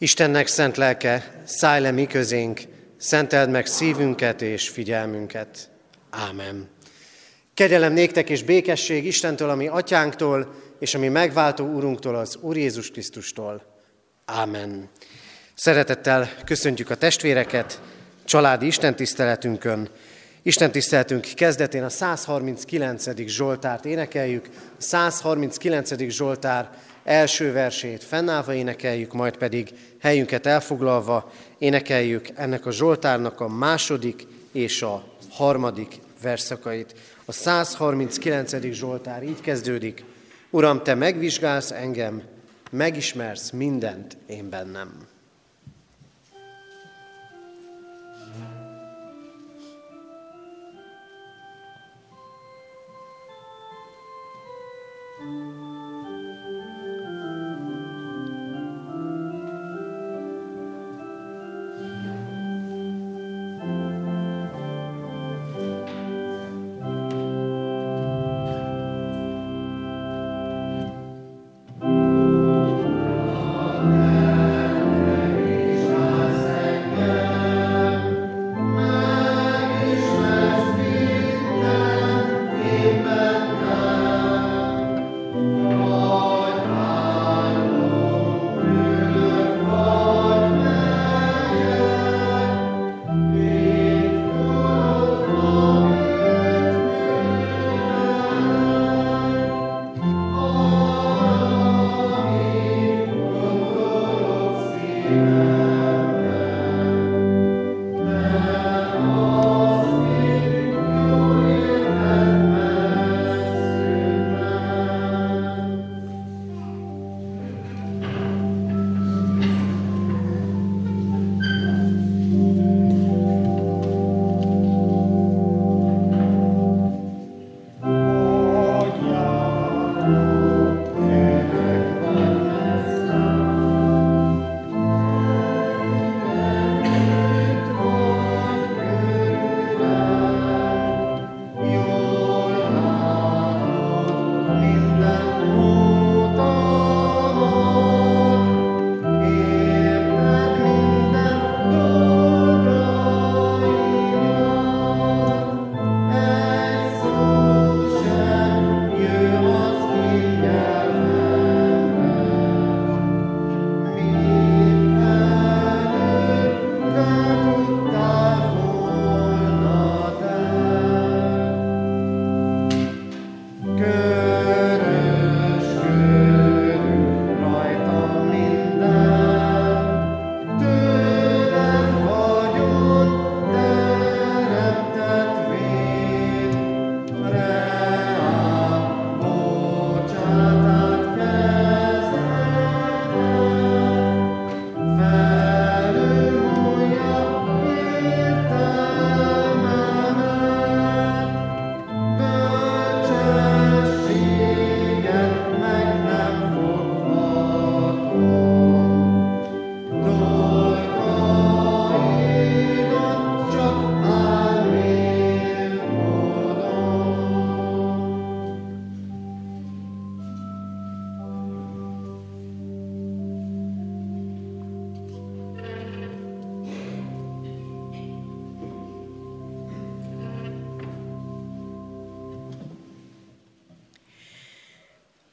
Istennek szent lelke, szállj le mi közénk, szenteld meg szívünket és figyelmünket. Ámen. Kegyelem néktek és békesség Istentől, ami atyánktól, és ami megváltó úrunktól, az Úr Jézus Krisztustól. Ámen. Szeretettel köszöntjük a testvéreket családi istentiszteletünkön. Istentiszteletünk kezdetén a 139. Zsoltárt énekeljük. A 139. Zsoltár első versét fennállva énekeljük, majd pedig helyünket elfoglalva énekeljük ennek a Zsoltárnak a második és a harmadik verszakait. A 139. Zsoltár így kezdődik. Uram, Te megvizsgálsz engem, megismersz mindent én bennem.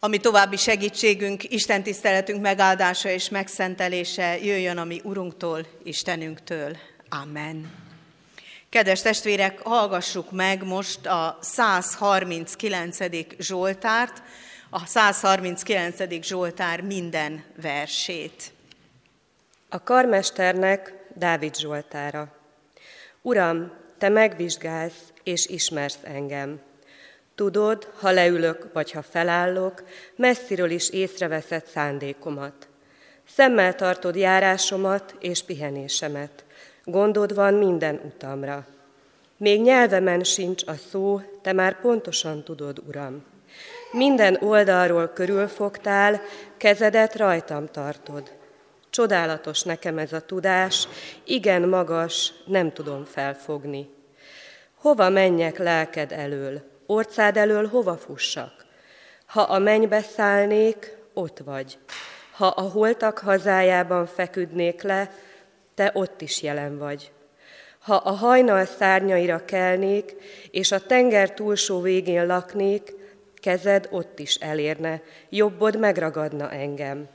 Ami további segítségünk, Isten tiszteletünk megáldása és megszentelése jöjjön a mi Urunktól, Istenünktől. Amen. Kedves testvérek, hallgassuk meg most a 139. Zsoltárt, a 139. Zsoltár minden versét. A karmesternek Dávid Zsoltára. Uram, te megvizsgálsz és ismersz engem. Tudod, ha leülök vagy ha felállok, messziről is észreveszed szándékomat. Szemmel tartod járásomat és pihenésemet. Gondod van minden utamra. Még nyelvemen sincs a szó, te már pontosan tudod, Uram. Minden oldalról körülfogtál, kezedet rajtam tartod. Csodálatos nekem ez a tudás, igen magas, nem tudom felfogni. Hova menjek lelked elől? Orcád elől hova fussak? Ha a mennybe szállnék, ott vagy. Ha a holtak hazájában feküdnék le, te ott is jelen vagy. Ha a hajnal szárnyaira kelnék, és a tenger túlsó végén laknék, kezed ott is elérne, jobbod megragadna engem.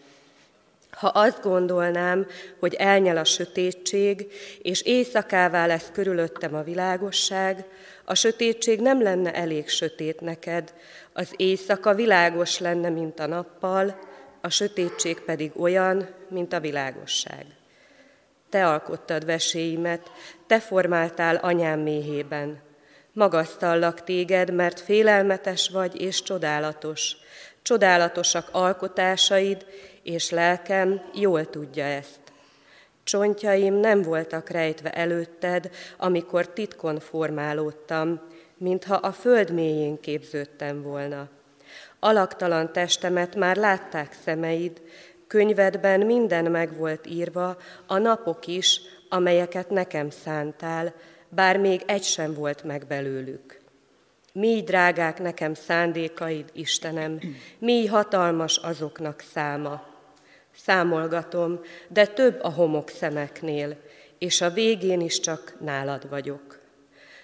Ha azt gondolnám, hogy elnyel a sötétség, és éjszakává lesz körülöttem a világosság, a sötétség nem lenne elég sötét neked, az éjszaka világos lenne, mint a nappal, a sötétség pedig olyan, mint a világosság. Te alkottad veséimet, te formáltál anyám méhében. Magasztallak téged, mert félelmetes vagy és csodálatos. Csodálatosak alkotásaid, és lelkem jól tudja ezt. Csontjaim nem voltak rejtve előtted, amikor titkon formálódtam, mintha a föld mélyén képződtem volna. Alaktalan testemet már látták szemeid, könyvedben minden meg volt írva, a napok is, amelyeket nekem szántál, bár még egy sem volt meg belőlük. Mi drágák nekem szándékaid, Istenem, mi hatalmas azoknak száma. Számolgatom, de több a homok szemeknél, és a végén is csak nálad vagyok.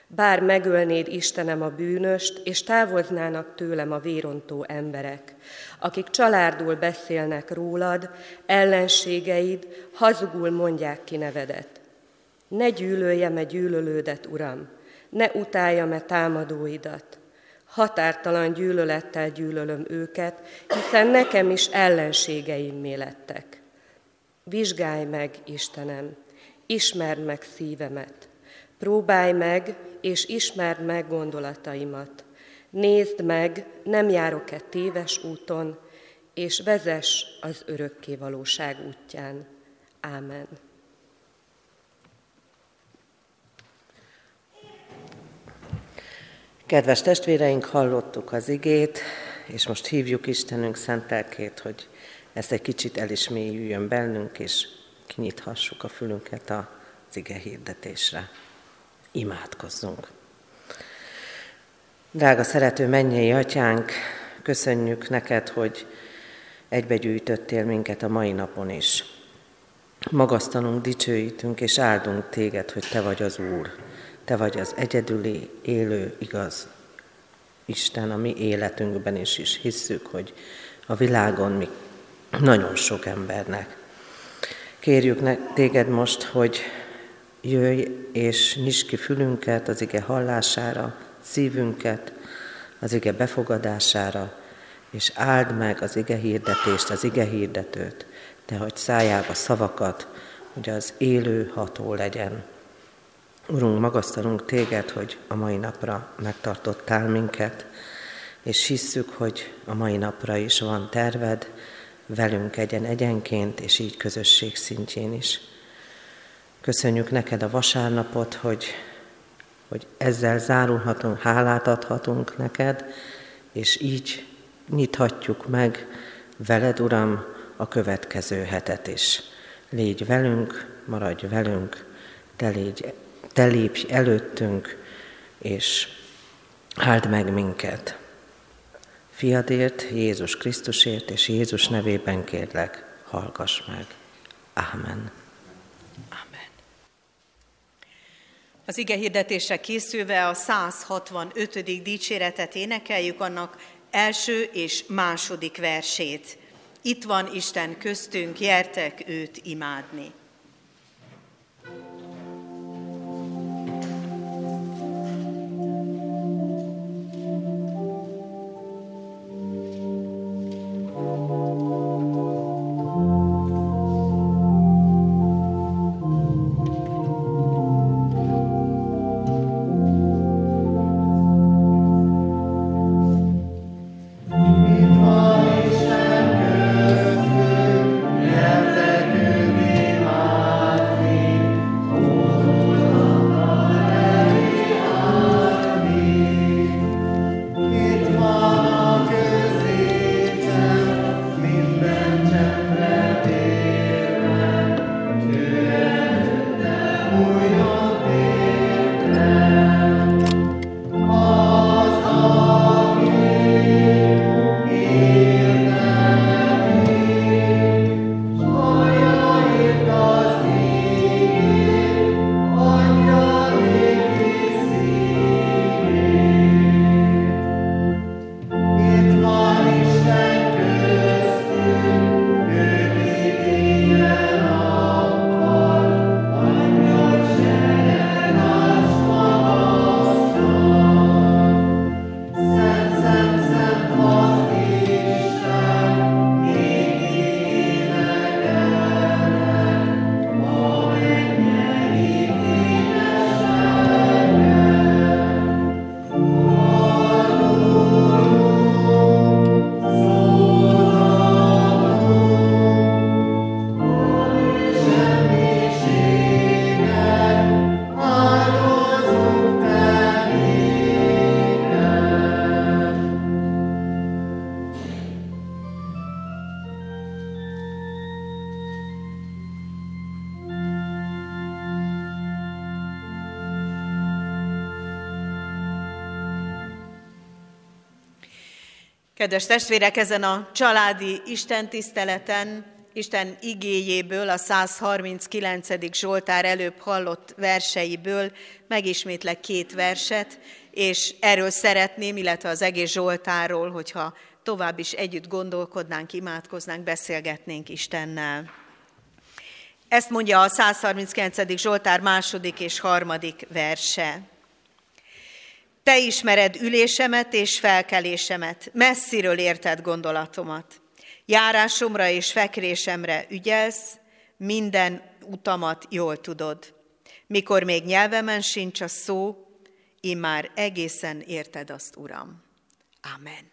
Bár megölnéd Istenem a bűnöst, és távoznának tőlem a vérontó emberek, akik csalárdul beszélnek rólad, ellenségeid, hazugul mondják ki nevedet. Ne gyűlöljem-e gyűlölődet, Uram, ne utáljam-e támadóidat. Határtalan gyűlölettel gyűlölöm őket, hiszen nekem is ellenségeimmé lettek. Vizsgálj meg, Istenem, ismerd meg szívemet, próbálj meg, és ismerd meg gondolataimat. Nézd meg, nem járok-e téves úton, és vezess az örökké valóság útján. Ámen. Kedves testvéreink, hallottuk az igét, és most hívjuk Istenünk szentelkét, hogy ezt egy kicsit el is mélyüljön bennünk, és kinyithassuk a fülünket az ige hirdetésre. Imádkozzunk! Drága szerető mennyei atyánk, köszönjük neked, hogy egybegyűjtöttél minket a mai napon is. Magasztalunk, dicsőítünk és áldunk téged, hogy te vagy az Úr, te vagy az egyedüli, élő, igaz Isten a mi életünkben is, is hisszük, hogy a világon mi nagyon sok embernek. Kérjük ne, téged most, hogy jöjj és nyisd ki fülünket az ige hallására, szívünket az ige befogadására, és áld meg az ige hirdetést, az ige hirdetőt, te hogy szájába szavakat, hogy az élő ható legyen. Urunk, magasztalunk téged, hogy a mai napra megtartottál minket, és hisszük, hogy a mai napra is van terved, velünk egyen egyenként, és így közösség szintjén is. Köszönjük neked a vasárnapot, hogy, hogy ezzel zárulhatunk, hálát adhatunk neked, és így nyithatjuk meg veled, Uram, a következő hetet is. Légy velünk, maradj velünk, te, légy, te lépj előttünk, és áld meg minket. Fiadért, Jézus Krisztusért és Jézus nevében kérlek, hallgass meg. Amen. Az ige hirdetésre készülve a 165. dicséretet énekeljük, annak első és második versét. Itt van Isten köztünk, gyertek őt imádni. Kedves testvérek, ezen a családi istentiszteleten, Isten igéjéből, a 139. Zsoltár előbb hallott verseiből megismétlek két verset, és erről szeretném, illetve az egész Zsoltáról, hogyha tovább is együtt gondolkodnánk, imádkoznánk, beszélgetnénk Istennel. Ezt mondja a 139. Zsoltár második és harmadik verse. Te ismered ülésemet és felkelésemet, messziről érted gondolatomat. Járásomra és fekrésemre ügyelsz, minden utamat jól tudod. Mikor még nyelvemen sincs a szó, immár egészen érted azt, Uram. Amen.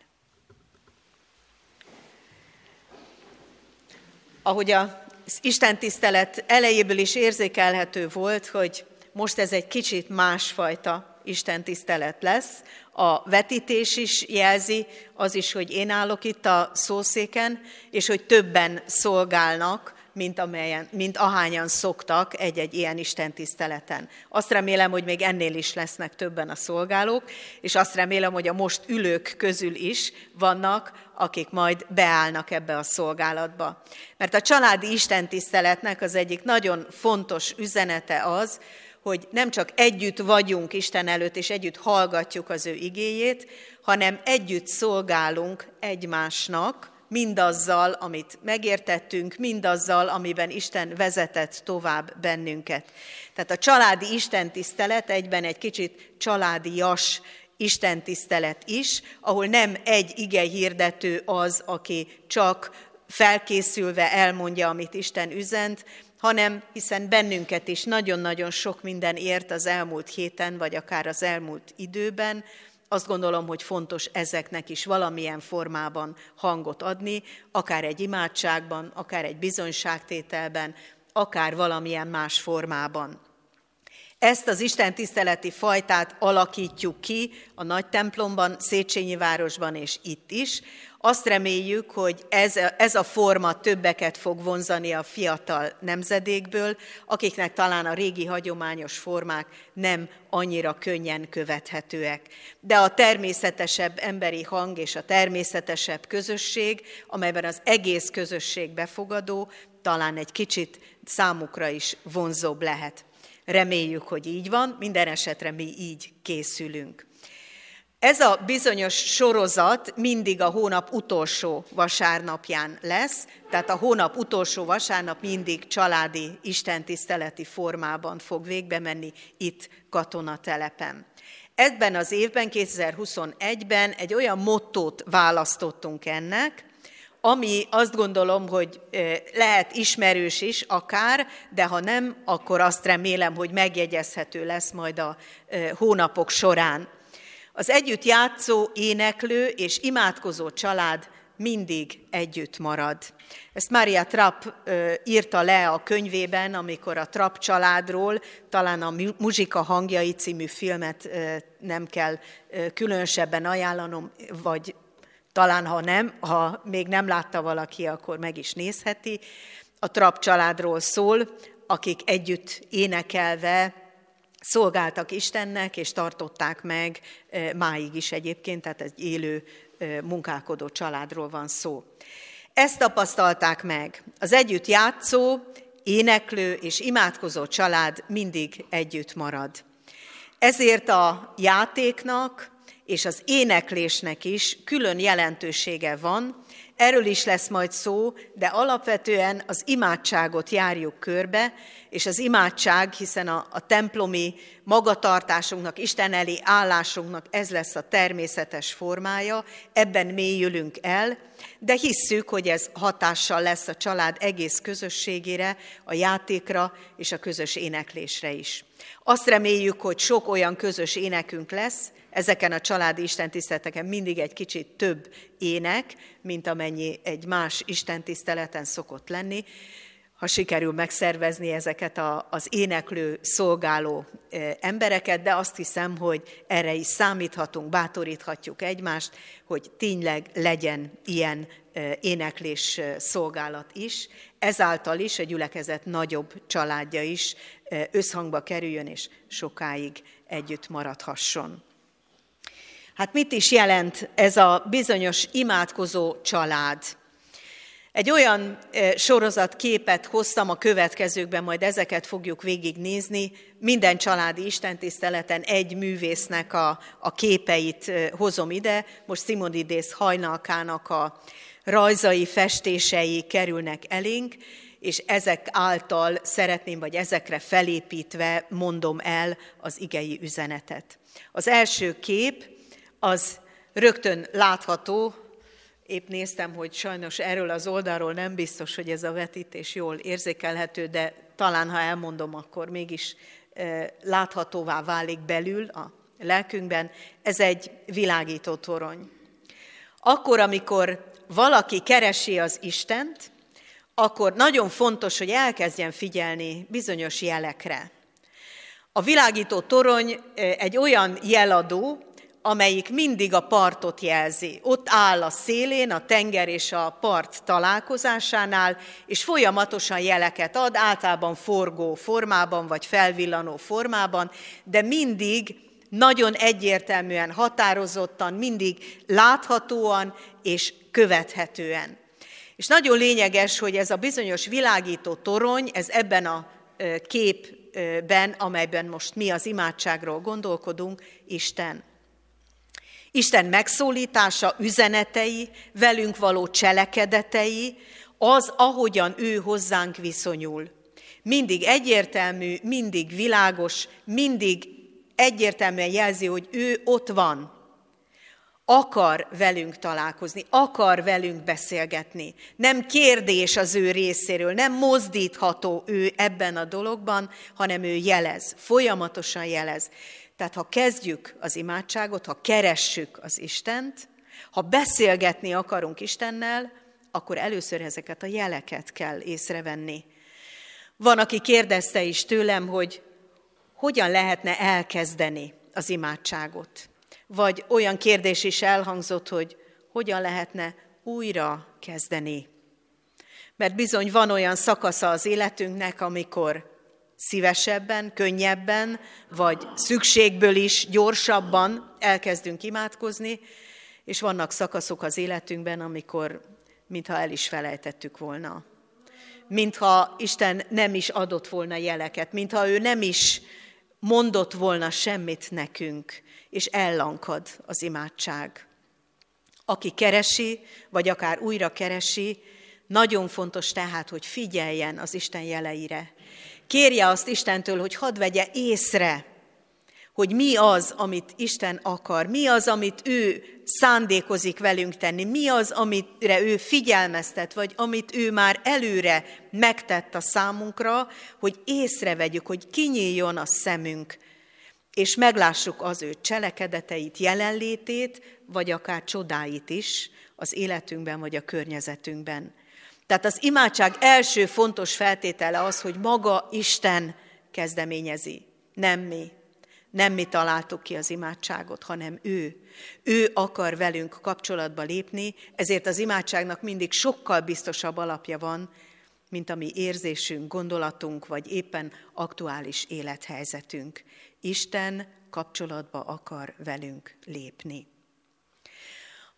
Ahogy az Isten tisztelet elejéből is érzékelhető volt, hogy most ez egy kicsit másfajta Isten tisztelet lesz. A vetítés is jelzi, az is, hogy én állok itt a szószéken, és hogy többen szolgálnak, mint, amelyen, mint ahányan szoktak egy-egy ilyen Isten tiszteleten. Azt remélem, hogy még ennél is lesznek többen a szolgálók, és azt remélem, hogy a most ülők közül is vannak, akik majd beállnak ebbe a szolgálatba. Mert a családi Isten tiszteletnek az egyik nagyon fontos üzenete az, hogy nem csak együtt vagyunk Isten előtt, és együtt hallgatjuk az ő igéjét, hanem együtt szolgálunk egymásnak, mindazzal, amit megértettünk, mindazzal, amiben Isten vezetett tovább bennünket. Tehát a családi Isten tisztelet egyben egy kicsit családias Isten tisztelet is, ahol nem egy ige hirdető az, aki csak felkészülve elmondja, amit Isten üzent, hanem hiszen bennünket is nagyon-nagyon sok minden ért az elmúlt héten, vagy akár az elmúlt időben, azt gondolom, hogy fontos ezeknek is valamilyen formában hangot adni, akár egy imádságban, akár egy bizonyságtételben, akár valamilyen más formában. Ezt az Isten tiszteleti fajtát alakítjuk ki a nagy templomban, Széchenyi városban és itt is, azt reméljük, hogy ez, ez a forma többeket fog vonzani a fiatal nemzedékből, akiknek talán a régi hagyományos formák nem annyira könnyen követhetőek. De a természetesebb emberi hang és a természetesebb közösség, amelyben az egész közösség befogadó, talán egy kicsit számukra is vonzóbb lehet. Reméljük, hogy így van, minden esetre mi így készülünk. Ez a bizonyos sorozat mindig a hónap utolsó vasárnapján lesz, tehát a hónap utolsó vasárnap mindig családi istentiszteleti formában fog végbe menni itt katonatelepen. Ebben az évben, 2021-ben egy olyan mottót választottunk ennek, ami azt gondolom, hogy lehet ismerős is akár, de ha nem, akkor azt remélem, hogy megjegyezhető lesz majd a hónapok során. Az együtt játszó, éneklő és imádkozó család mindig együtt marad. Ezt Mária Trapp írta le a könyvében, amikor a Trapp családról, talán a Muzsika hangjai című filmet nem kell különösebben ajánlanom, vagy talán ha nem, ha még nem látta valaki, akkor meg is nézheti. A Trapp családról szól, akik együtt énekelve szolgáltak Istennek, és tartották meg máig is egyébként, tehát egy élő munkálkodó családról van szó. Ezt tapasztalták meg. Az együtt játszó, éneklő és imádkozó család mindig együtt marad. Ezért a játéknak és az éneklésnek is külön jelentősége van, Erről is lesz majd szó, de alapvetően az imádságot járjuk körbe, és az imádság, hiszen a, a templomi magatartásunknak, Isten elé állásunknak ez lesz a természetes formája, ebben mélyülünk el, de hisszük, hogy ez hatással lesz a család egész közösségére, a játékra és a közös éneklésre is. Azt reméljük, hogy sok olyan közös énekünk lesz, ezeken a családi istentiszteleteken mindig egy kicsit több ének, mint amennyi egy más istentiszteleten szokott lenni, ha sikerül megszervezni ezeket a, az éneklő, szolgáló e, embereket, de azt hiszem, hogy erre is számíthatunk, bátoríthatjuk egymást, hogy tényleg legyen ilyen e, éneklés e, szolgálat is. Ezáltal is a gyülekezet nagyobb családja is összhangba kerüljön, és sokáig együtt maradhasson. Hát mit is jelent ez a bizonyos imádkozó család? Egy olyan sorozatképet hoztam a következőkben, majd ezeket fogjuk végignézni. Minden családi istentiszteleten egy művésznek a, a képeit hozom ide. Most Simonidész hajnalkának a rajzai, festései kerülnek elénk, és ezek által szeretném, vagy ezekre felépítve mondom el az igei üzenetet. Az első kép az rögtön látható, épp néztem, hogy sajnos erről az oldalról nem biztos, hogy ez a vetítés jól érzékelhető, de talán ha elmondom, akkor mégis láthatóvá válik belül a lelkünkben. Ez egy világító torony. Akkor, amikor valaki keresi az Istent, akkor nagyon fontos, hogy elkezdjen figyelni bizonyos jelekre. A világító torony egy olyan jeladó, amelyik mindig a partot jelzi. Ott áll a szélén, a tenger és a part találkozásánál, és folyamatosan jeleket ad, általában forgó formában, vagy felvillanó formában, de mindig nagyon egyértelműen, határozottan, mindig láthatóan és követhetően. És nagyon lényeges, hogy ez a bizonyos világító torony, ez ebben a képben, amelyben most mi az imádságról gondolkodunk, Isten. Isten megszólítása, üzenetei, velünk való cselekedetei, az, ahogyan ő hozzánk viszonyul. Mindig egyértelmű, mindig világos, mindig egyértelműen jelzi, hogy ő ott van. Akar velünk találkozni, akar velünk beszélgetni. Nem kérdés az ő részéről, nem mozdítható ő ebben a dologban, hanem ő jelez, folyamatosan jelez. Tehát ha kezdjük az imádságot, ha keressük az Istent, ha beszélgetni akarunk Istennel, akkor először ezeket a jeleket kell észrevenni. Van, aki kérdezte is tőlem, hogy hogyan lehetne elkezdeni az imádságot. Vagy olyan kérdés is elhangzott, hogy hogyan lehetne újra kezdeni. Mert bizony van olyan szakasza az életünknek, amikor szívesebben, könnyebben, vagy szükségből is gyorsabban elkezdünk imádkozni, és vannak szakaszok az életünkben, amikor mintha el is felejtettük volna. Mintha Isten nem is adott volna jeleket, mintha ő nem is mondott volna semmit nekünk, és ellankad az imádság. Aki keresi, vagy akár újra keresi, nagyon fontos tehát, hogy figyeljen az Isten jeleire, Kérje azt Istentől, hogy hadd vegye észre, hogy mi az, amit Isten akar, mi az, amit ő szándékozik velünk tenni, mi az, amire ő figyelmeztet, vagy amit ő már előre megtett a számunkra, hogy észrevegyük, hogy kinyíljon a szemünk, és meglássuk az ő cselekedeteit, jelenlétét, vagy akár csodáit is az életünkben, vagy a környezetünkben. Tehát az imádság első fontos feltétele az, hogy maga Isten kezdeményezi, nem mi. Nem mi találtuk ki az imádságot, hanem ő. Ő akar velünk kapcsolatba lépni, ezért az imádságnak mindig sokkal biztosabb alapja van, mint a mi érzésünk, gondolatunk, vagy éppen aktuális élethelyzetünk. Isten kapcsolatba akar velünk lépni.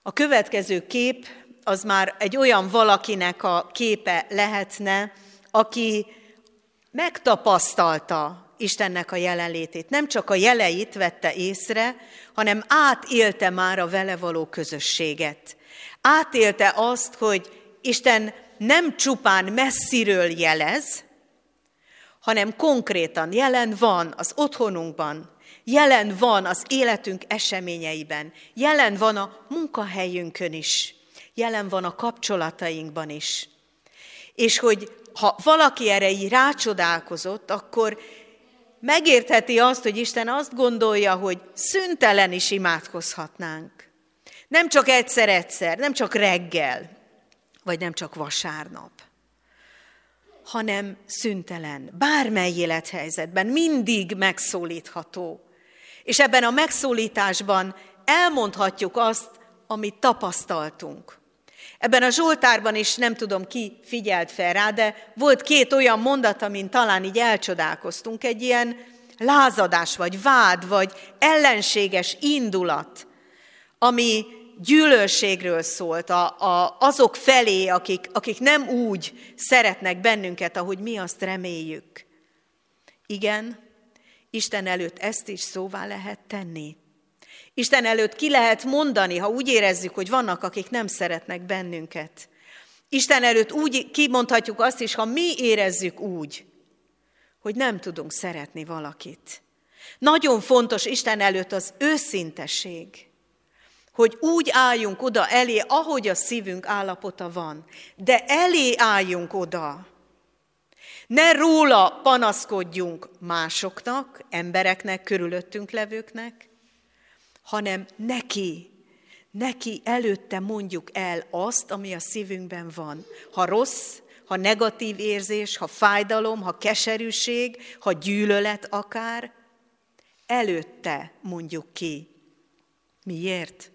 A következő kép az már egy olyan valakinek a képe lehetne, aki megtapasztalta Istennek a jelenlétét. Nem csak a jeleit vette észre, hanem átélte már a vele való közösséget. Átélte azt, hogy Isten nem csupán messziről jelez, hanem konkrétan jelen van az otthonunkban, jelen van az életünk eseményeiben, jelen van a munkahelyünkön is jelen van a kapcsolatainkban is. És hogy ha valaki erre így rácsodálkozott, akkor megértheti azt, hogy Isten azt gondolja, hogy szüntelen is imádkozhatnánk. Nem csak egyszer-egyszer, nem csak reggel, vagy nem csak vasárnap, hanem szüntelen, bármely élethelyzetben, mindig megszólítható. És ebben a megszólításban elmondhatjuk azt, amit tapasztaltunk. Ebben a Zsoltárban is nem tudom ki figyelt fel rá, de volt két olyan mondat, amin talán így elcsodálkoztunk, egy ilyen lázadás, vagy vád, vagy ellenséges indulat, ami gyűlölségről szólt a, a, azok felé, akik, akik nem úgy szeretnek bennünket, ahogy mi azt reméljük. Igen, Isten előtt ezt is szóvá lehet tenni. Isten előtt ki lehet mondani, ha úgy érezzük, hogy vannak, akik nem szeretnek bennünket. Isten előtt úgy kimondhatjuk azt is, ha mi érezzük úgy, hogy nem tudunk szeretni valakit. Nagyon fontos Isten előtt az őszintesség, hogy úgy álljunk oda elé, ahogy a szívünk állapota van, de elé álljunk oda. Ne róla panaszkodjunk másoknak, embereknek, körülöttünk levőknek, hanem neki, neki előtte mondjuk el azt, ami a szívünkben van. Ha rossz, ha negatív érzés, ha fájdalom, ha keserűség, ha gyűlölet akár, előtte mondjuk ki. Miért?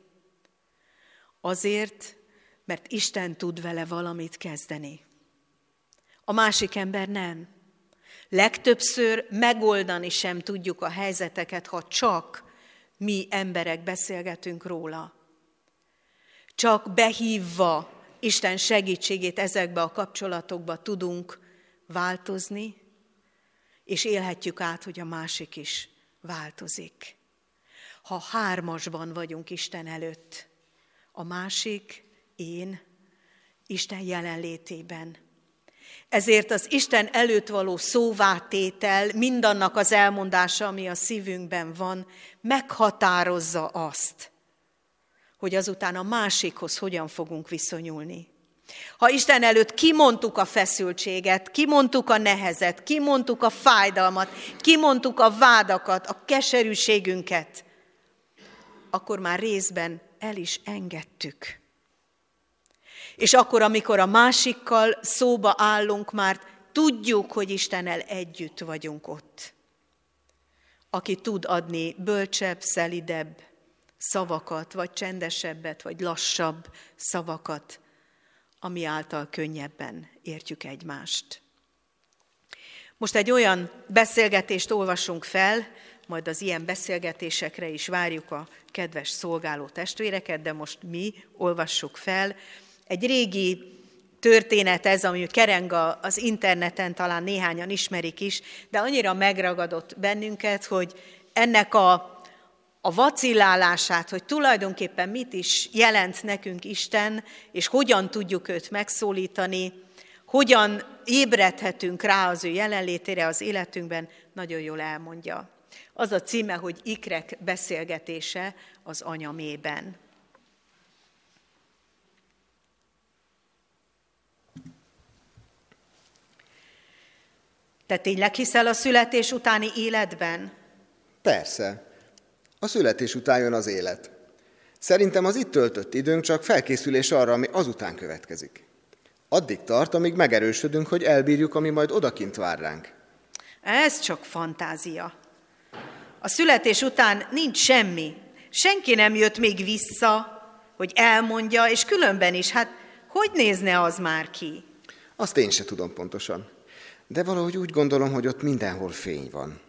Azért, mert Isten tud vele valamit kezdeni. A másik ember nem. Legtöbbször megoldani sem tudjuk a helyzeteket, ha csak mi emberek beszélgetünk róla. Csak behívva Isten segítségét ezekbe a kapcsolatokba tudunk változni, és élhetjük át, hogy a másik is változik. Ha hármasban vagyunk Isten előtt, a másik, én, Isten jelenlétében. Ezért az Isten előtt való szóvátétel, mindannak az elmondása, ami a szívünkben van, meghatározza azt, hogy azután a másikhoz hogyan fogunk viszonyulni. Ha Isten előtt kimondtuk a feszültséget, kimondtuk a nehezet, kimondtuk a fájdalmat, kimondtuk a vádakat, a keserűségünket, akkor már részben el is engedtük. És akkor, amikor a másikkal szóba állunk, már tudjuk, hogy Istennel együtt vagyunk ott. Aki tud adni bölcsebb, szelidebb szavakat, vagy csendesebbet, vagy lassabb szavakat, ami által könnyebben értjük egymást. Most egy olyan beszélgetést olvasunk fel, majd az ilyen beszélgetésekre is várjuk a kedves szolgáló testvéreket, de most mi olvassuk fel. Egy régi történet ez, ami kereng az interneten, talán néhányan ismerik is, de annyira megragadott bennünket, hogy ennek a, a vacillálását, hogy tulajdonképpen mit is jelent nekünk Isten, és hogyan tudjuk őt megszólítani, hogyan ébredhetünk rá az ő jelenlétére az életünkben, nagyon jól elmondja. Az a címe, hogy Ikrek beszélgetése az anyamében. Te tényleg hiszel a születés utáni életben? Persze. A születés után jön az élet. Szerintem az itt töltött időnk csak felkészülés arra, ami azután következik. Addig tart, amíg megerősödünk, hogy elbírjuk, ami majd odakint vár ránk. Ez csak fantázia. A születés után nincs semmi. Senki nem jött még vissza, hogy elmondja, és különben is, hát hogy nézne az már ki? Azt én se tudom pontosan. De valahogy úgy gondolom, hogy ott mindenhol fény van.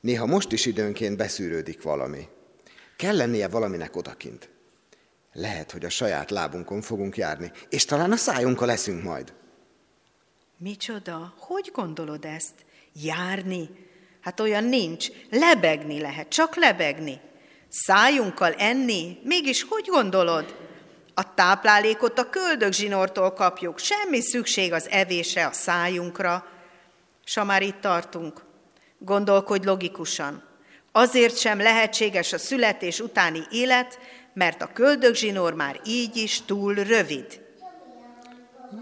Néha most is időnként beszűrődik valami. Kell lennie valaminek odakint. Lehet, hogy a saját lábunkon fogunk járni, és talán a szájunkkal leszünk majd. Micsoda? Hogy gondolod ezt? Járni? Hát olyan nincs. Lebegni lehet, csak lebegni. Szájunkkal enni? Mégis hogy gondolod? A táplálékot a köldögzsinortól kapjuk, semmi szükség az evése a szájunkra. S ha már itt tartunk, gondolkodj logikusan. Azért sem lehetséges a születés utáni élet, mert a köldögzsinór már így is túl rövid.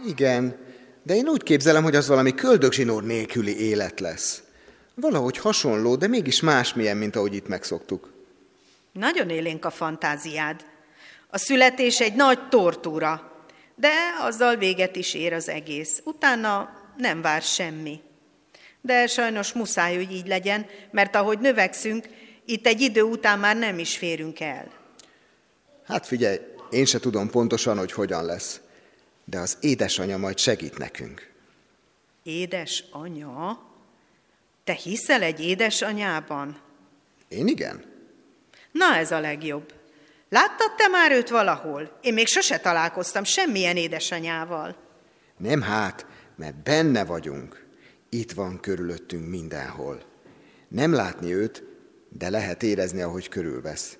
Igen, de én úgy képzelem, hogy az valami köldögzsinór nélküli élet lesz. Valahogy hasonló, de mégis másmilyen, mint ahogy itt megszoktuk. Nagyon élénk a fantáziád. A születés egy nagy tortúra, de azzal véget is ér az egész. Utána nem vár semmi. De sajnos muszáj, hogy így legyen, mert ahogy növekszünk, itt egy idő után már nem is férünk el. Hát figyelj, én se tudom pontosan, hogy hogyan lesz, de az édesanyja majd segít nekünk. Édesanya? Te hiszel egy édesanyában? Én igen. Na ez a legjobb. Láttad te már őt valahol? Én még sose találkoztam semmilyen édesanyával. Nem hát, mert benne vagyunk. Itt van körülöttünk mindenhol. Nem látni őt, de lehet érezni, ahogy körülvesz.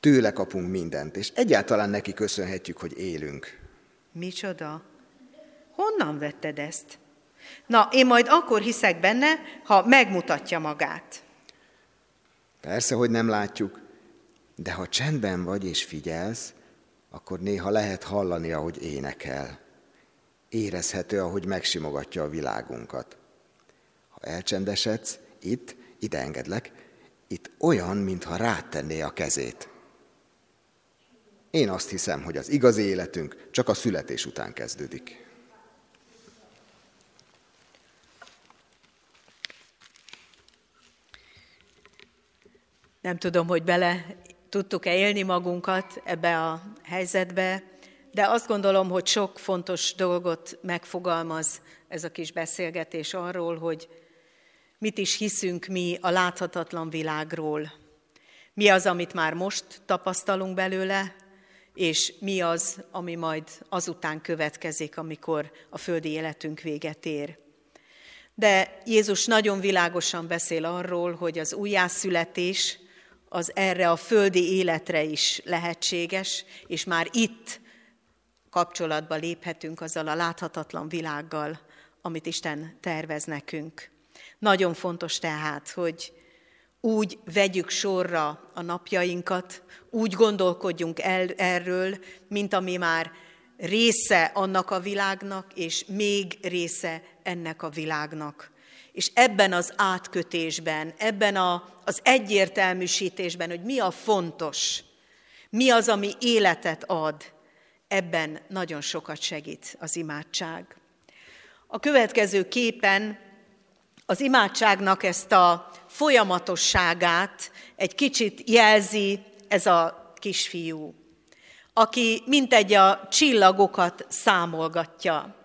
Tőle kapunk mindent, és egyáltalán neki köszönhetjük, hogy élünk. Micsoda? Honnan vetted ezt? Na, én majd akkor hiszek benne, ha megmutatja magát. Persze, hogy nem látjuk, de ha csendben vagy és figyelsz, akkor néha lehet hallani, ahogy énekel. Érezhető, ahogy megsimogatja a világunkat. Elcsendesedsz, itt, ide engedlek, itt olyan, mintha rátenné a kezét. Én azt hiszem, hogy az igazi életünk csak a születés után kezdődik. Nem tudom, hogy bele tudtuk-e élni magunkat ebbe a helyzetbe, de azt gondolom, hogy sok fontos dolgot megfogalmaz ez a kis beszélgetés arról, hogy mit is hiszünk mi a láthatatlan világról. Mi az, amit már most tapasztalunk belőle, és mi az, ami majd azután következik, amikor a földi életünk véget ér. De Jézus nagyon világosan beszél arról, hogy az újjászületés az erre a földi életre is lehetséges, és már itt kapcsolatba léphetünk azzal a láthatatlan világgal, amit Isten tervez nekünk. Nagyon fontos tehát, hogy úgy vegyük sorra a napjainkat, úgy gondolkodjunk el, erről, mint ami már része annak a világnak, és még része ennek a világnak. És ebben az átkötésben, ebben a, az egyértelműsítésben, hogy mi a fontos, mi az, ami életet ad, ebben nagyon sokat segít az imádság. A következő képen az imádságnak ezt a folyamatosságát egy kicsit jelzi ez a kisfiú, aki mintegy a csillagokat számolgatja.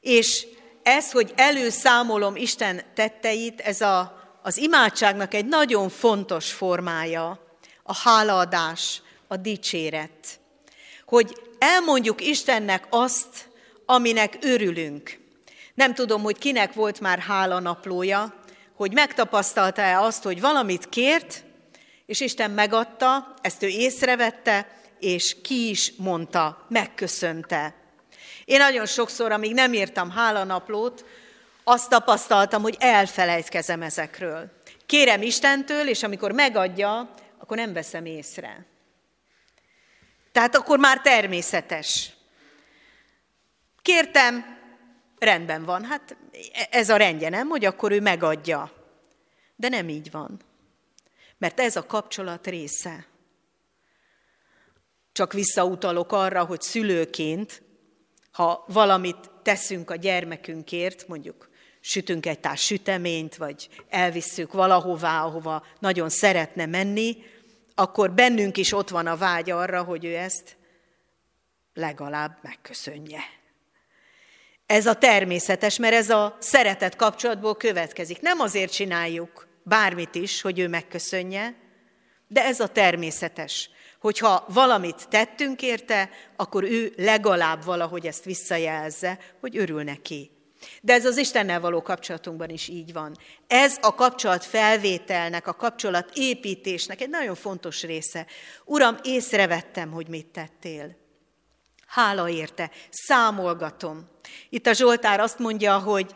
És ez, hogy előszámolom Isten tetteit, ez a, az imádságnak egy nagyon fontos formája, a hálaadás, a dicséret. Hogy elmondjuk Istennek azt, aminek örülünk. Nem tudom, hogy kinek volt már hálanaplója, hogy megtapasztalta-e azt, hogy valamit kért, és Isten megadta, ezt ő észrevette, és ki is mondta, megköszönte. Én nagyon sokszor, amíg nem írtam hálanaplót, azt tapasztaltam, hogy elfelejtkezem ezekről. Kérem Istentől, és amikor megadja, akkor nem veszem észre. Tehát akkor már természetes. Kértem, rendben van, hát ez a rendje, nem, hogy akkor ő megadja. De nem így van. Mert ez a kapcsolat része. Csak visszautalok arra, hogy szülőként, ha valamit teszünk a gyermekünkért, mondjuk sütünk egy társ süteményt, vagy elvisszük valahová, ahova nagyon szeretne menni, akkor bennünk is ott van a vágy arra, hogy ő ezt legalább megköszönje. Ez a természetes, mert ez a szeretet kapcsolatból következik. Nem azért csináljuk bármit is, hogy ő megköszönje, de ez a természetes, hogyha valamit tettünk érte, akkor ő legalább valahogy ezt visszajelzze, hogy örül neki. De ez az Istennel való kapcsolatunkban is így van. Ez a kapcsolat felvételnek, a kapcsolat építésnek egy nagyon fontos része. Uram, észrevettem, hogy mit tettél. Hála érte, számolgatom. Itt a Zsoltár azt mondja, hogy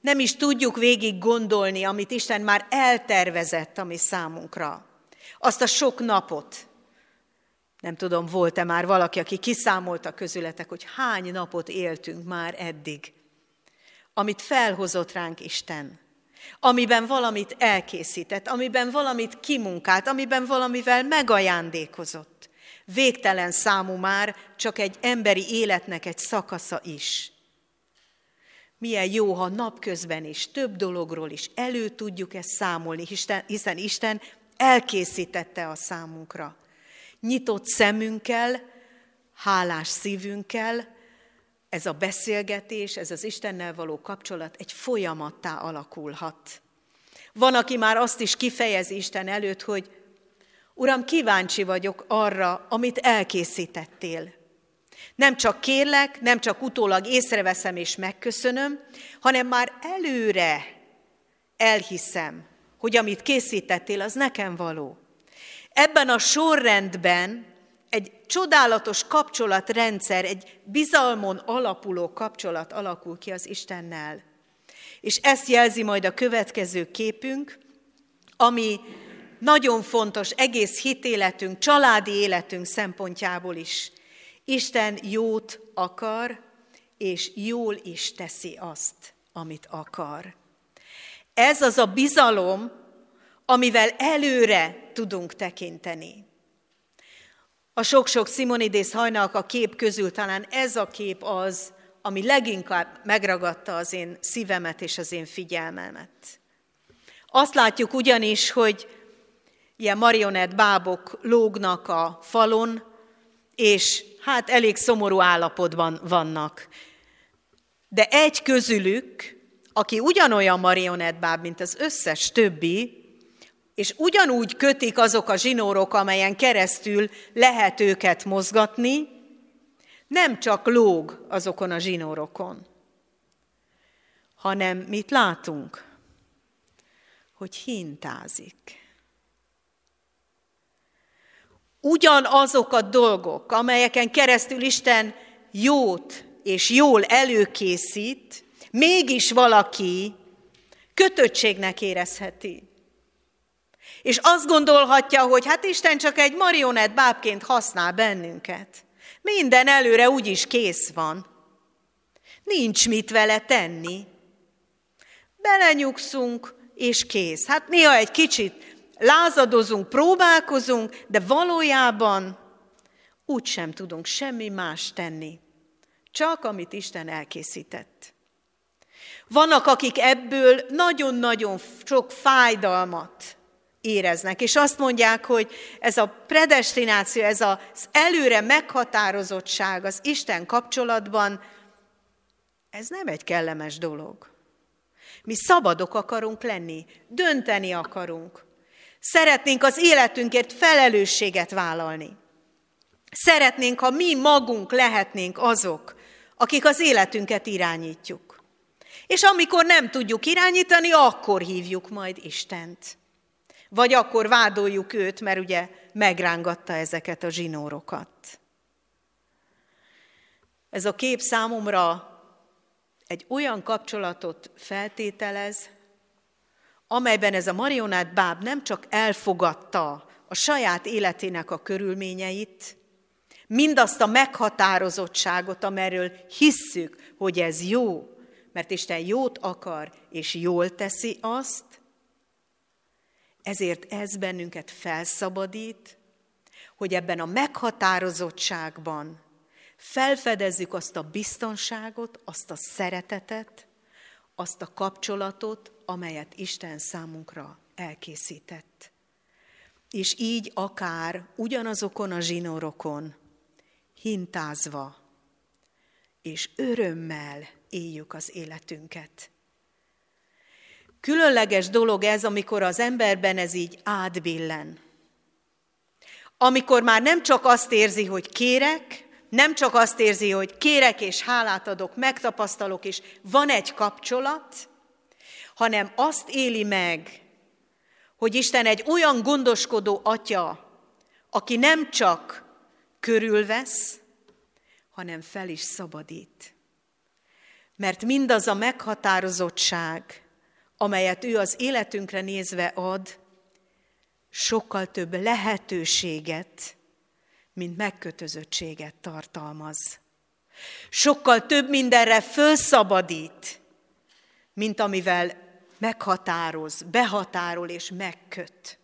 nem is tudjuk végig gondolni, amit Isten már eltervezett a mi számunkra. Azt a sok napot. Nem tudom, volt-e már valaki, aki kiszámolta közületek, hogy hány napot éltünk már eddig, amit felhozott ránk Isten, amiben valamit elkészített, amiben valamit kimunkált, amiben valamivel megajándékozott. Végtelen számú már csak egy emberi életnek egy szakasza is. Milyen jó, ha napközben is, több dologról is elő tudjuk ezt számolni, hiszen Isten elkészítette a számunkra. Nyitott szemünkkel, hálás szívünkkel, ez a beszélgetés, ez az Istennel való kapcsolat egy folyamattá alakulhat. Van, aki már azt is kifejezi Isten előtt, hogy Uram, kíváncsi vagyok arra, amit elkészítettél. Nem csak kérlek, nem csak utólag észreveszem és megköszönöm, hanem már előre elhiszem, hogy amit készítettél, az nekem való. Ebben a sorrendben egy csodálatos kapcsolatrendszer, egy bizalmon alapuló kapcsolat alakul ki az Istennel. És ezt jelzi majd a következő képünk, ami nagyon fontos egész hitéletünk, családi életünk szempontjából is. Isten jót akar, és jól is teszi azt, amit akar. Ez az a bizalom, amivel előre tudunk tekinteni. A sok-sok Simonidész hajnalka kép közül talán ez a kép az, ami leginkább megragadta az én szívemet és az én figyelmemet. Azt látjuk ugyanis, hogy ilyen marionett bábok lógnak a falon, és hát elég szomorú állapotban vannak. De egy közülük, aki ugyanolyan marionettbáb, mint az összes többi, és ugyanúgy kötik azok a zsinórok, amelyen keresztül lehet őket mozgatni, nem csak lóg azokon a zsinórokon, hanem mit látunk? Hogy hintázik. Ugyanazok a dolgok, amelyeken keresztül Isten jót és jól előkészít, mégis valaki kötöttségnek érezheti. És azt gondolhatja, hogy hát Isten csak egy marionett bábként használ bennünket. Minden előre úgyis kész van. Nincs mit vele tenni. Belenyugszunk, és kész. Hát néha egy kicsit lázadozunk, próbálkozunk, de valójában úgy sem tudunk semmi más tenni, csak amit Isten elkészített. Vannak, akik ebből nagyon-nagyon sok fájdalmat éreznek, és azt mondják, hogy ez a predestináció, ez az előre meghatározottság az Isten kapcsolatban, ez nem egy kellemes dolog. Mi szabadok akarunk lenni, dönteni akarunk. Szeretnénk az életünkért felelősséget vállalni. Szeretnénk, ha mi magunk lehetnénk azok, akik az életünket irányítjuk. És amikor nem tudjuk irányítani, akkor hívjuk majd Istent. Vagy akkor vádoljuk őt, mert ugye megrángatta ezeket a zsinórokat. Ez a kép számomra egy olyan kapcsolatot feltételez, amelyben ez a marionát báb nem csak elfogadta a saját életének a körülményeit, mindazt a meghatározottságot, amerről hisszük, hogy ez jó, mert Isten jót akar, és jól teszi azt, ezért ez bennünket felszabadít, hogy ebben a meghatározottságban felfedezzük azt a biztonságot, azt a szeretetet, azt a kapcsolatot, amelyet Isten számunkra elkészített. És így akár ugyanazokon a zsinórokon hintázva és örömmel éljük az életünket. Különleges dolog ez, amikor az emberben ez így átbillen. Amikor már nem csak azt érzi, hogy kérek, nem csak azt érzi, hogy kérek és hálát adok, megtapasztalok, és van egy kapcsolat, hanem azt éli meg, hogy Isten egy olyan gondoskodó atya, aki nem csak körülvesz, hanem fel is szabadít. Mert mindaz a meghatározottság, amelyet ő az életünkre nézve ad, sokkal több lehetőséget, mint megkötözöttséget tartalmaz. Sokkal több mindenre fölszabadít, mint amivel meghatároz, behatárol és megköt.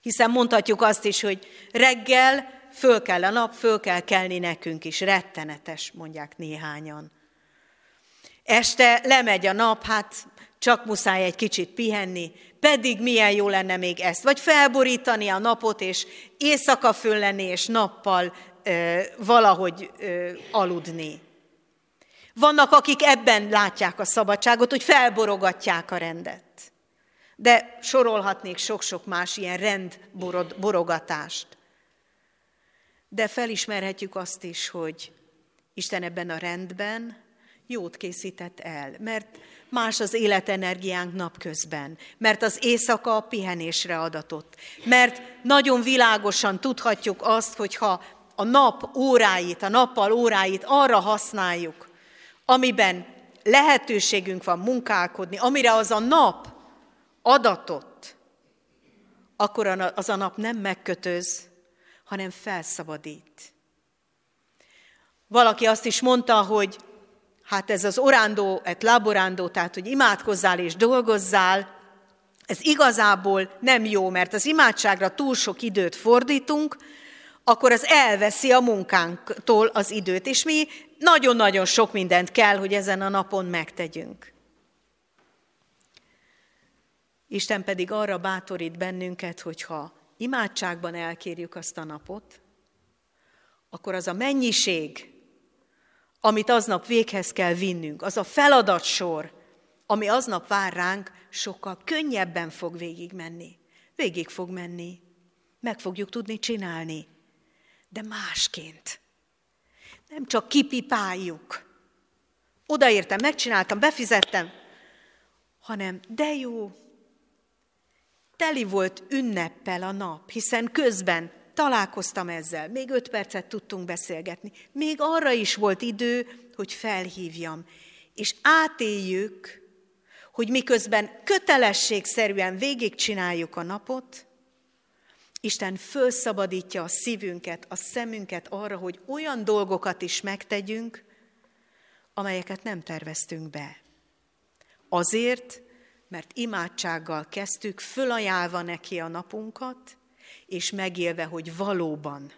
Hiszen mondhatjuk azt is, hogy reggel föl kell a nap, föl kell kelni nekünk is, rettenetes, mondják néhányan. Este lemegy a nap, hát csak muszáj egy kicsit pihenni, pedig milyen jó lenne még ezt. Vagy felborítani a napot, és éjszaka föl lenni, és nappal ö, valahogy ö, aludni. Vannak, akik ebben látják a szabadságot, hogy felborogatják a rendet. De sorolhatnék sok-sok más ilyen rendborogatást. De felismerhetjük azt is, hogy Isten ebben a rendben jót készített el, mert más az életenergiánk napközben, mert az éjszaka a pihenésre adatott, mert nagyon világosan tudhatjuk azt, hogyha a nap óráit, a nappal óráit arra használjuk, amiben lehetőségünk van munkálkodni, amire az a nap adatott, akkor az a nap nem megkötöz, hanem felszabadít. Valaki azt is mondta, hogy hát ez az orándó, et laborándó, tehát hogy imádkozzál és dolgozzál, ez igazából nem jó, mert az imádságra túl sok időt fordítunk, akkor az elveszi a munkánktól az időt, és mi nagyon-nagyon sok mindent kell, hogy ezen a napon megtegyünk. Isten pedig arra bátorít bennünket, hogyha imádságban elkérjük azt a napot, akkor az a mennyiség, amit aznap véghez kell vinnünk, az a feladatsor, ami aznap vár ránk, sokkal könnyebben fog végigmenni. Végig fog menni. Meg fogjuk tudni csinálni. De másként. Nem csak kipipáljuk. Odaértem, megcsináltam, befizettem, hanem de jó, teli volt ünneppel a nap, hiszen közben találkoztam ezzel, még öt percet tudtunk beszélgetni. Még arra is volt idő, hogy felhívjam. És átéljük, hogy miközben kötelességszerűen végigcsináljuk a napot, Isten fölszabadítja a szívünket, a szemünket arra, hogy olyan dolgokat is megtegyünk, amelyeket nem terveztünk be. Azért, mert imádsággal kezdtük, fölajánlva neki a napunkat, és megélve, hogy valóban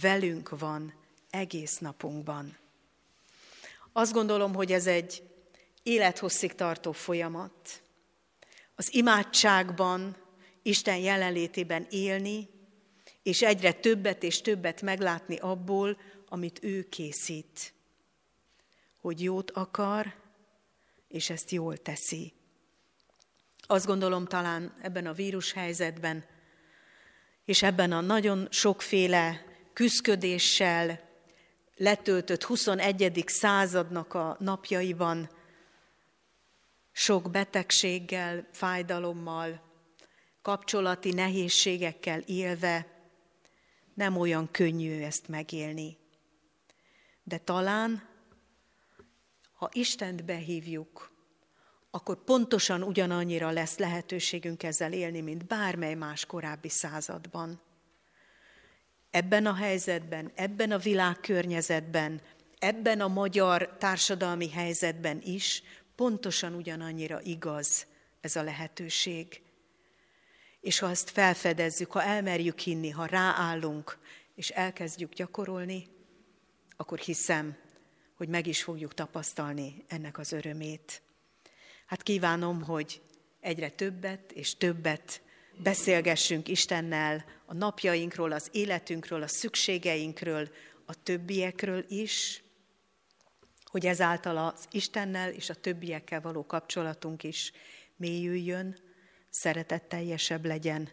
velünk van egész napunkban. Azt gondolom, hogy ez egy élethosszig tartó folyamat. Az imádságban, Isten jelenlétében élni, és egyre többet és többet meglátni abból, amit ő készít. Hogy jót akar, és ezt jól teszi. Azt gondolom talán ebben a vírushelyzetben, és ebben a nagyon sokféle küszködéssel letöltött 21. századnak a napjaiban, sok betegséggel, fájdalommal, kapcsolati nehézségekkel élve, nem olyan könnyű ezt megélni. De talán, ha Istent behívjuk, akkor pontosan ugyanannyira lesz lehetőségünk ezzel élni, mint bármely más korábbi században. Ebben a helyzetben, ebben a világkörnyezetben, ebben a magyar társadalmi helyzetben is pontosan ugyanannyira igaz ez a lehetőség. És ha ezt felfedezzük, ha elmerjük hinni, ha ráállunk, és elkezdjük gyakorolni, akkor hiszem, hogy meg is fogjuk tapasztalni ennek az örömét. Hát kívánom, hogy egyre többet és többet beszélgessünk Istennel a napjainkról, az életünkről, a szükségeinkről, a többiekről is, hogy ezáltal az Istennel és a többiekkel való kapcsolatunk is mélyüljön, szeretetteljesebb legyen,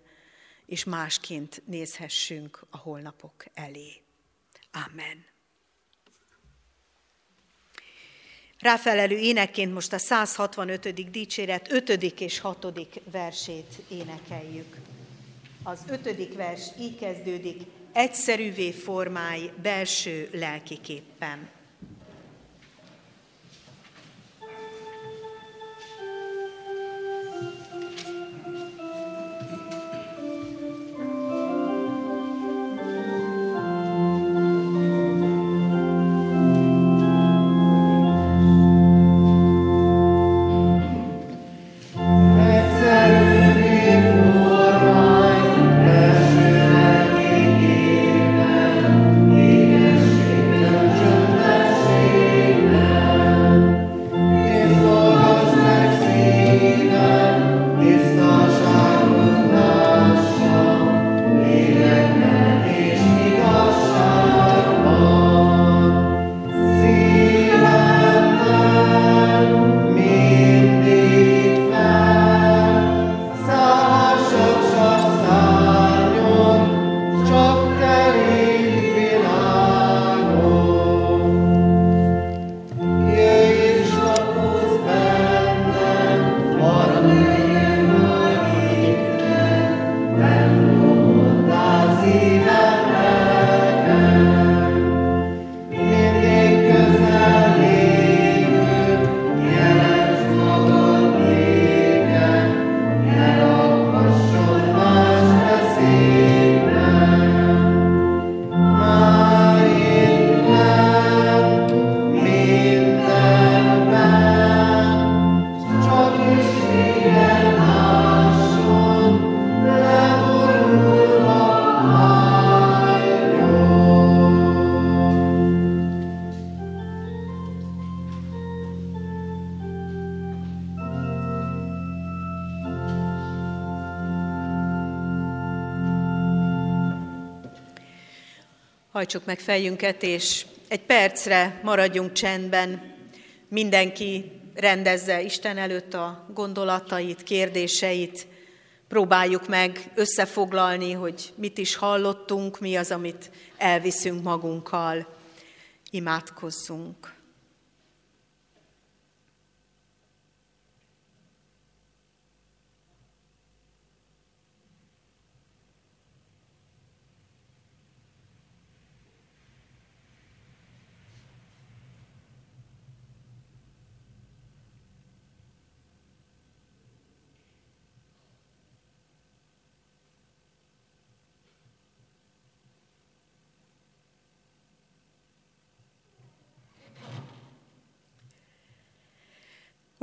és másként nézhessünk a holnapok elé. Amen. Ráfelelő énekként most a 165. dicséret 5. és 6. versét énekeljük. Az 5. vers így kezdődik, egyszerűvé formái belső lelkiképpen. Hajtsuk meg fejünket, és egy percre maradjunk csendben. Mindenki rendezze Isten előtt a gondolatait, kérdéseit. Próbáljuk meg összefoglalni, hogy mit is hallottunk, mi az, amit elviszünk magunkkal. Imádkozzunk.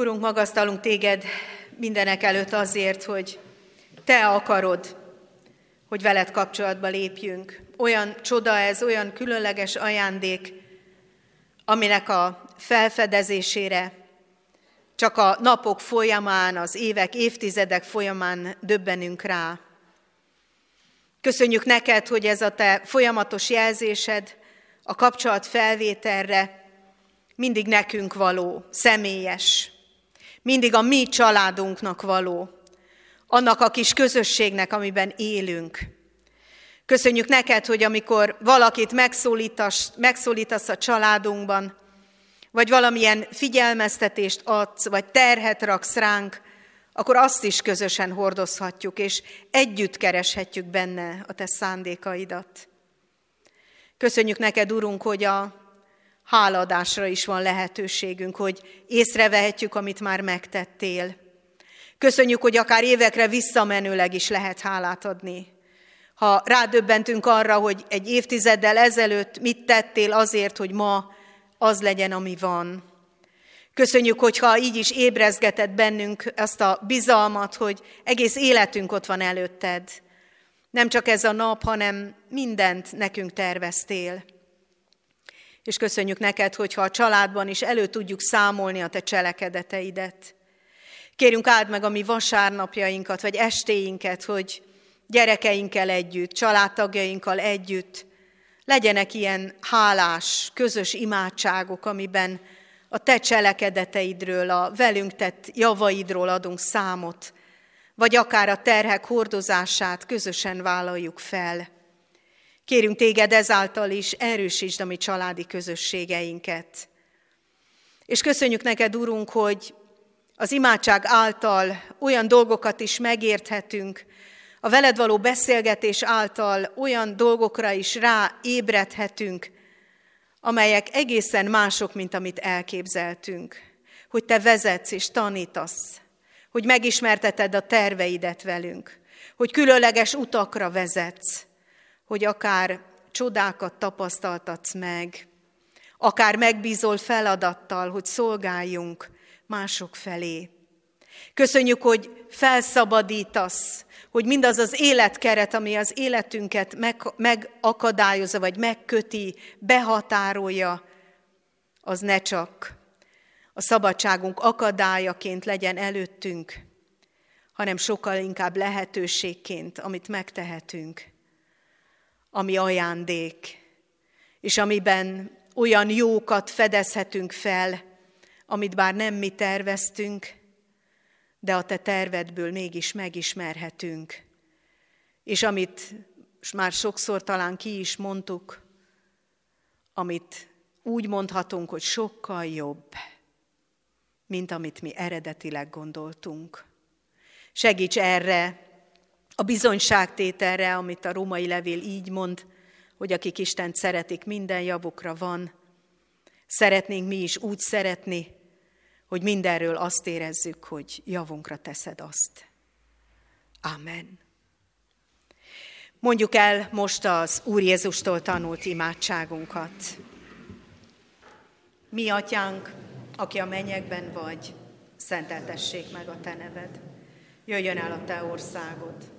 Urunk, magasztalunk téged mindenek előtt azért, hogy te akarod, hogy veled kapcsolatba lépjünk. Olyan csoda ez, olyan különleges ajándék, aminek a felfedezésére csak a napok folyamán, az évek, évtizedek folyamán döbbenünk rá. Köszönjük neked, hogy ez a te folyamatos jelzésed a kapcsolat felvételre mindig nekünk való, személyes, mindig a mi családunknak való, annak a kis közösségnek, amiben élünk. Köszönjük neked, hogy amikor valakit megszólítasz, megszólítasz a családunkban, vagy valamilyen figyelmeztetést adsz, vagy terhet raksz ránk, akkor azt is közösen hordozhatjuk, és együtt kereshetjük benne a te szándékaidat. Köszönjük neked, Urunk, hogy a háladásra is van lehetőségünk, hogy észrevehetjük, amit már megtettél. Köszönjük, hogy akár évekre visszamenőleg is lehet hálát adni. Ha rádöbbentünk arra, hogy egy évtizeddel ezelőtt mit tettél azért, hogy ma az legyen, ami van. Köszönjük, hogyha így is ébrezgeted bennünk azt a bizalmat, hogy egész életünk ott van előtted. Nem csak ez a nap, hanem mindent nekünk terveztél. És köszönjük neked, hogyha a családban is elő tudjuk számolni a te cselekedeteidet. Kérünk áld meg a mi vasárnapjainkat, vagy estéinket, hogy gyerekeinkkel együtt, családtagjainkkal együtt legyenek ilyen hálás, közös imádságok, amiben a te cselekedeteidről, a velünk tett javaidról adunk számot, vagy akár a terhek hordozását közösen vállaljuk fel. Kérünk téged ezáltal is, erősítsd a mi családi közösségeinket. És köszönjük neked, Urunk, hogy az imádság által olyan dolgokat is megérthetünk, a veled való beszélgetés által olyan dolgokra is ráébredhetünk, amelyek egészen mások, mint amit elképzeltünk. Hogy te vezetsz és tanítasz, hogy megismerteted a terveidet velünk, hogy különleges utakra vezetsz, hogy akár csodákat tapasztaltatsz meg, akár megbízol feladattal, hogy szolgáljunk mások felé. Köszönjük, hogy felszabadítasz, hogy mindaz az életkeret, ami az életünket meg, megakadályozza, vagy megköti, behatárolja, az ne csak a szabadságunk akadályaként legyen előttünk, hanem sokkal inkább lehetőségként, amit megtehetünk ami ajándék, és amiben olyan jókat fedezhetünk fel, amit bár nem mi terveztünk, de a te tervedből mégis megismerhetünk. És amit már sokszor talán ki is mondtuk, amit úgy mondhatunk, hogy sokkal jobb, mint amit mi eredetileg gondoltunk. Segíts erre a bizonyságtételre, amit a római levél így mond, hogy akik Istent szeretik, minden javukra van. Szeretnénk mi is úgy szeretni, hogy mindenről azt érezzük, hogy javunkra teszed azt. Amen. Mondjuk el most az Úr Jézustól tanult imádságunkat. Mi, atyánk, aki a mennyekben vagy, szenteltessék meg a te neved. Jöjjön el a te országod,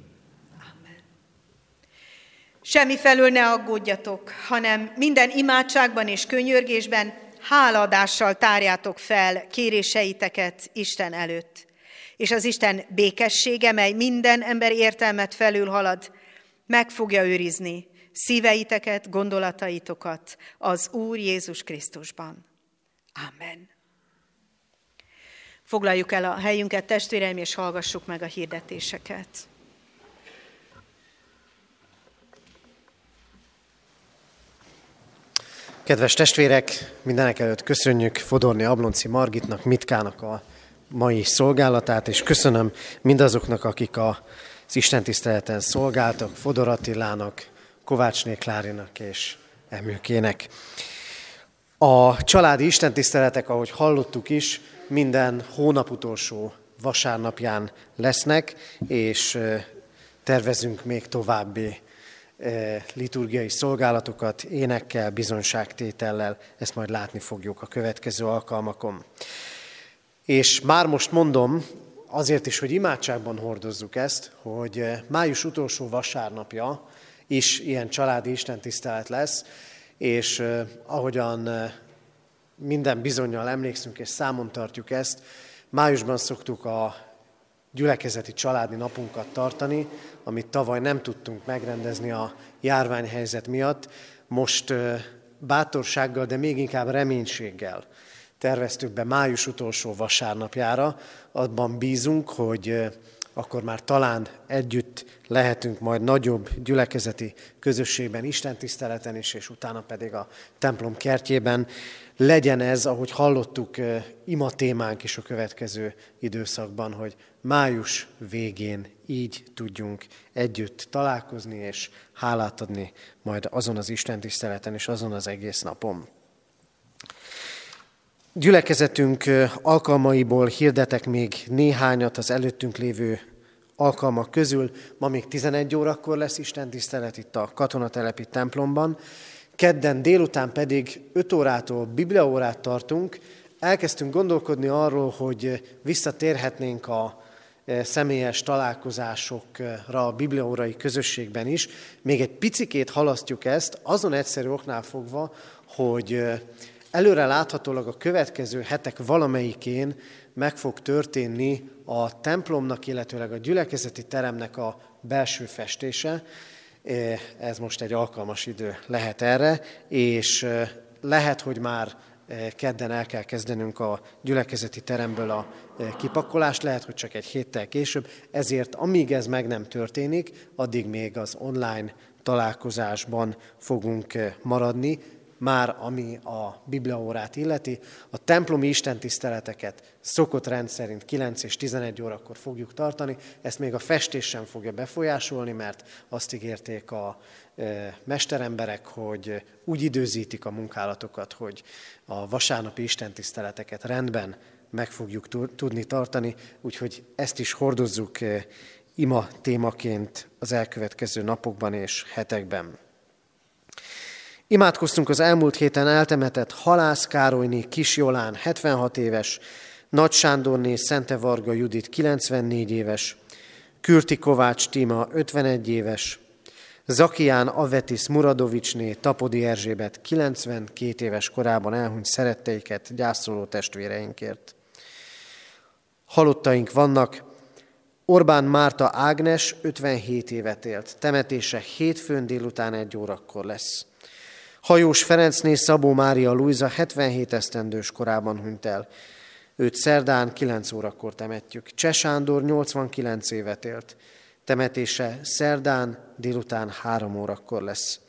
Semmi felül ne aggódjatok, hanem minden imádságban és könyörgésben háladással tárjátok fel kéréseiteket Isten előtt. És az Isten békessége, mely minden ember értelmet felül halad, meg fogja őrizni szíveiteket, gondolataitokat az Úr Jézus Krisztusban. Amen. Foglaljuk el a helyünket, testvéreim, és hallgassuk meg a hirdetéseket. Kedves testvérek, mindenek előtt köszönjük Fodorni Ablonci Margitnak, Mitkának a mai szolgálatát, és köszönöm mindazoknak, akik az Isten tiszteleten szolgáltak, Fodor Attilának, Kovácsné Klárinak és Emőkének. A családi istentiszteletek, ahogy hallottuk is, minden hónap utolsó vasárnapján lesznek, és tervezünk még további liturgiai szolgálatokat, énekkel, bizonyságtétellel, ezt majd látni fogjuk a következő alkalmakon. És már most mondom, azért is, hogy imádságban hordozzuk ezt, hogy május utolsó vasárnapja is ilyen családi istentisztelet lesz, és ahogyan minden bizonyal emlékszünk és számon tartjuk ezt, májusban szoktuk a gyülekezeti családi napunkat tartani, amit tavaly nem tudtunk megrendezni a járványhelyzet miatt. Most bátorsággal, de még inkább reménységgel terveztük be május utolsó vasárnapjára. Abban bízunk, hogy akkor már talán együtt lehetünk majd nagyobb gyülekezeti közösségben, Isten tiszteleten is, és utána pedig a templom kertjében. Legyen ez, ahogy hallottuk, ima témánk is a következő időszakban, hogy május végén így tudjunk együtt találkozni és hálát adni majd azon az Isten tiszteleten és azon az egész napon. Gyülekezetünk alkalmaiból hirdetek még néhányat az előttünk lévő alkalmak közül. Ma még 11 órakor lesz Isten tisztelet itt a katonatelepi templomban. Kedden délután pedig 5 órától bibliaórát tartunk. Elkezdtünk gondolkodni arról, hogy visszatérhetnénk a személyes találkozásokra a bibliaórai közösségben is. Még egy picikét halasztjuk ezt, azon egyszerű oknál fogva, hogy Előre láthatólag a következő hetek valamelyikén meg fog történni a templomnak, illetőleg a gyülekezeti teremnek a belső festése. Ez most egy alkalmas idő lehet erre, és lehet, hogy már kedden el kell kezdenünk a gyülekezeti teremből a kipakolást, lehet, hogy csak egy héttel később, ezért amíg ez meg nem történik, addig még az online találkozásban fogunk maradni, már ami a bibliaórát illeti. A templomi istentiszteleteket szokott rendszerint 9 és 11 órakor fogjuk tartani. Ezt még a festés sem fogja befolyásolni, mert azt ígérték a mesteremberek, hogy úgy időzítik a munkálatokat, hogy a vasárnapi istentiszteleteket rendben meg fogjuk tudni tartani, úgyhogy ezt is hordozzuk ima témaként az elkövetkező napokban és hetekben. Imádkoztunk az elmúlt héten eltemetett Halász Károlyné Kisjolán 76 éves, Nagy Sándorné Szente Varga Judit 94 éves, Kürti Kovács Tima 51 éves, Zakián Avetis Muradovicsné Tapodi Erzsébet 92 éves korában elhunyt szeretteiket gyászoló testvéreinkért. Halottaink vannak, Orbán Márta Ágnes 57 évet élt, temetése hétfőn délután egy órakor lesz. Hajós Ferencné Szabó Mária Luisa 77 esztendős korában hunyt el. Őt szerdán 9 órakor temetjük. Cseh Sándor 89 évet élt. Temetése szerdán délután 3 órakor lesz.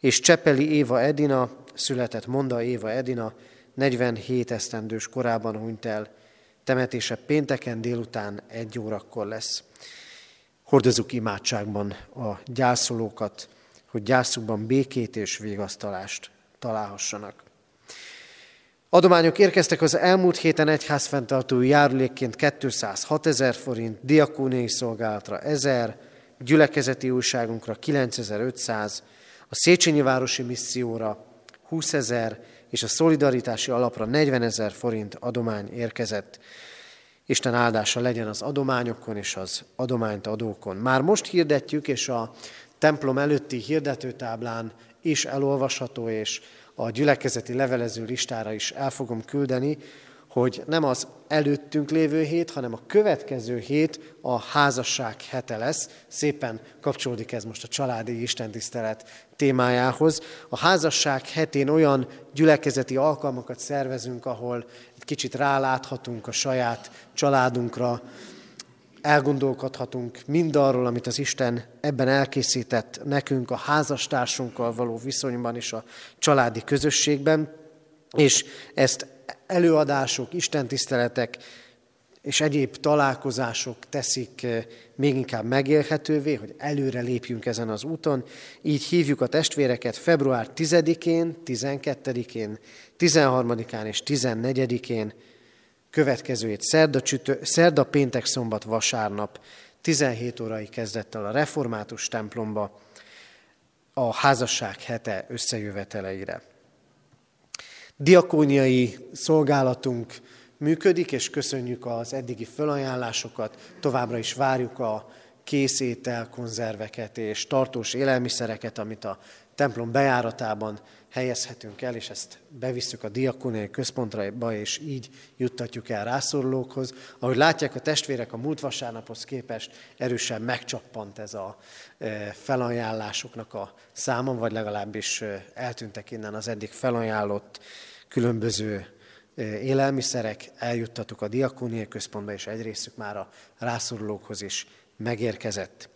És Csepeli Éva Edina, született Monda Éva Edina, 47 esztendős korában hunyt el. Temetése pénteken délután 1 órakor lesz. Hordozunk imádságban a gyászolókat, hogy gyászukban békét és végasztalást találhassanak. Adományok érkeztek az elmúlt héten egyházfenntartói járulékként 206 ezer forint, diakóniai szolgálatra 1000, gyülekezeti újságunkra 9500, a Széchenyi Városi Misszióra 20 ezer, és a szolidaritási alapra 40 ezer forint adomány érkezett. Isten áldása legyen az adományokon és az adományt adókon. Már most hirdetjük, és a templom előtti hirdetőtáblán is elolvasható, és a gyülekezeti levelező listára is el fogom küldeni, hogy nem az előttünk lévő hét, hanem a következő hét a házasság hete lesz. Szépen kapcsolódik ez most a családi istentisztelet témájához. A házasság hetén olyan gyülekezeti alkalmakat szervezünk, ahol egy kicsit ráláthatunk a saját családunkra, elgondolkodhatunk mindarról, amit az Isten ebben elkészített nekünk a házastársunkkal való viszonyban és a családi közösségben, és ezt előadások, istentiszteletek és egyéb találkozások teszik eh, még inkább megélhetővé, hogy előre lépjünk ezen az úton. Így hívjuk a testvéreket február 10-én, 12-én, 13-án és 14-én, következő hét szerda, csütő, szerda, péntek, szombat, vasárnap, 17 órai kezdettel a református templomba, a házasság hete összejöveteleire. Diakóniai szolgálatunk működik, és köszönjük az eddigi felajánlásokat. Továbbra is várjuk a készétel, konzerveket és tartós élelmiszereket, amit a templom bejáratában helyezhetünk el, és ezt bevisszük a diakóniai központra, és így juttatjuk el rászorulókhoz. Ahogy látják a testvérek, a múlt vasárnaphoz képest erősen megcsappant ez a e, felajánlásoknak a száma, vagy legalábbis e, eltűntek innen az eddig felajánlott különböző e, élelmiszerek, eljuttattuk a diakóniai központba, és egy részük már a rászorulókhoz is megérkezett.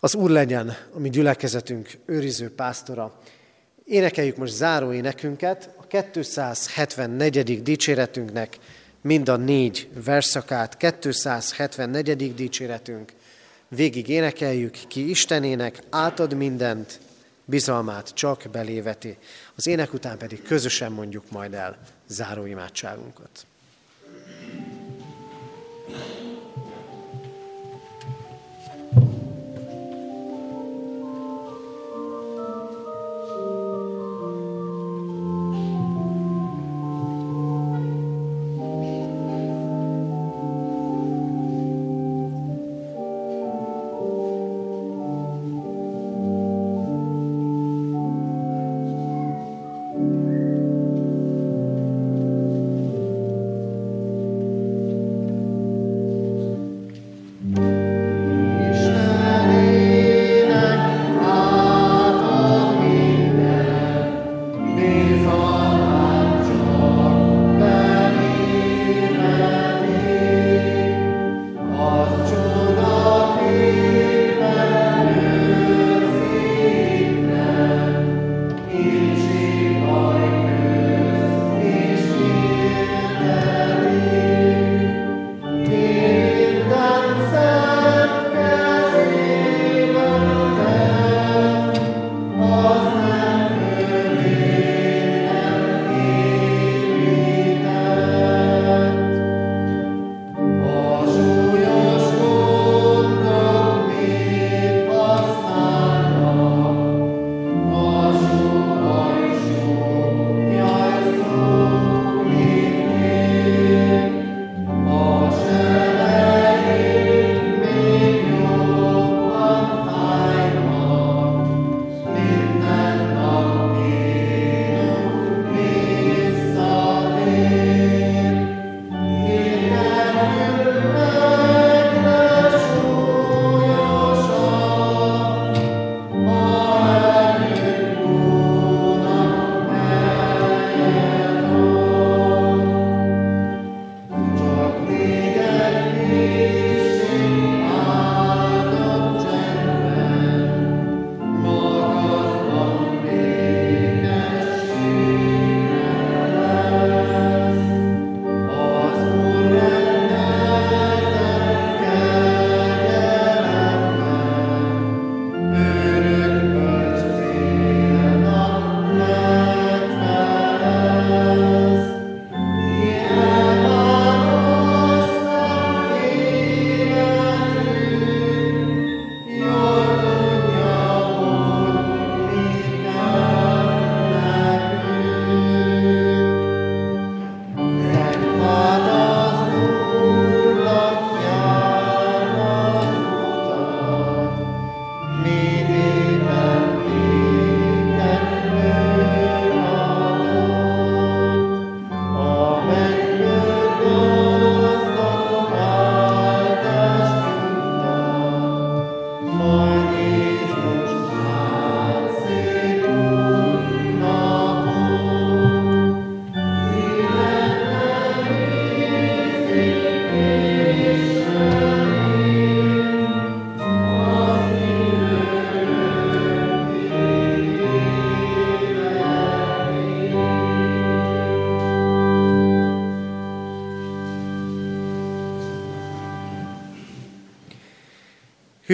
Az Úr legyen a mi gyülekezetünk őriző pásztora, Énekeljük most záró énekünket, a 274. dicséretünknek mind a négy verszakát, 274. dicséretünk. Végig énekeljük ki Istenének, átad mindent, bizalmát csak beléveti. Az ének után pedig közösen mondjuk majd el záró imádságunkat.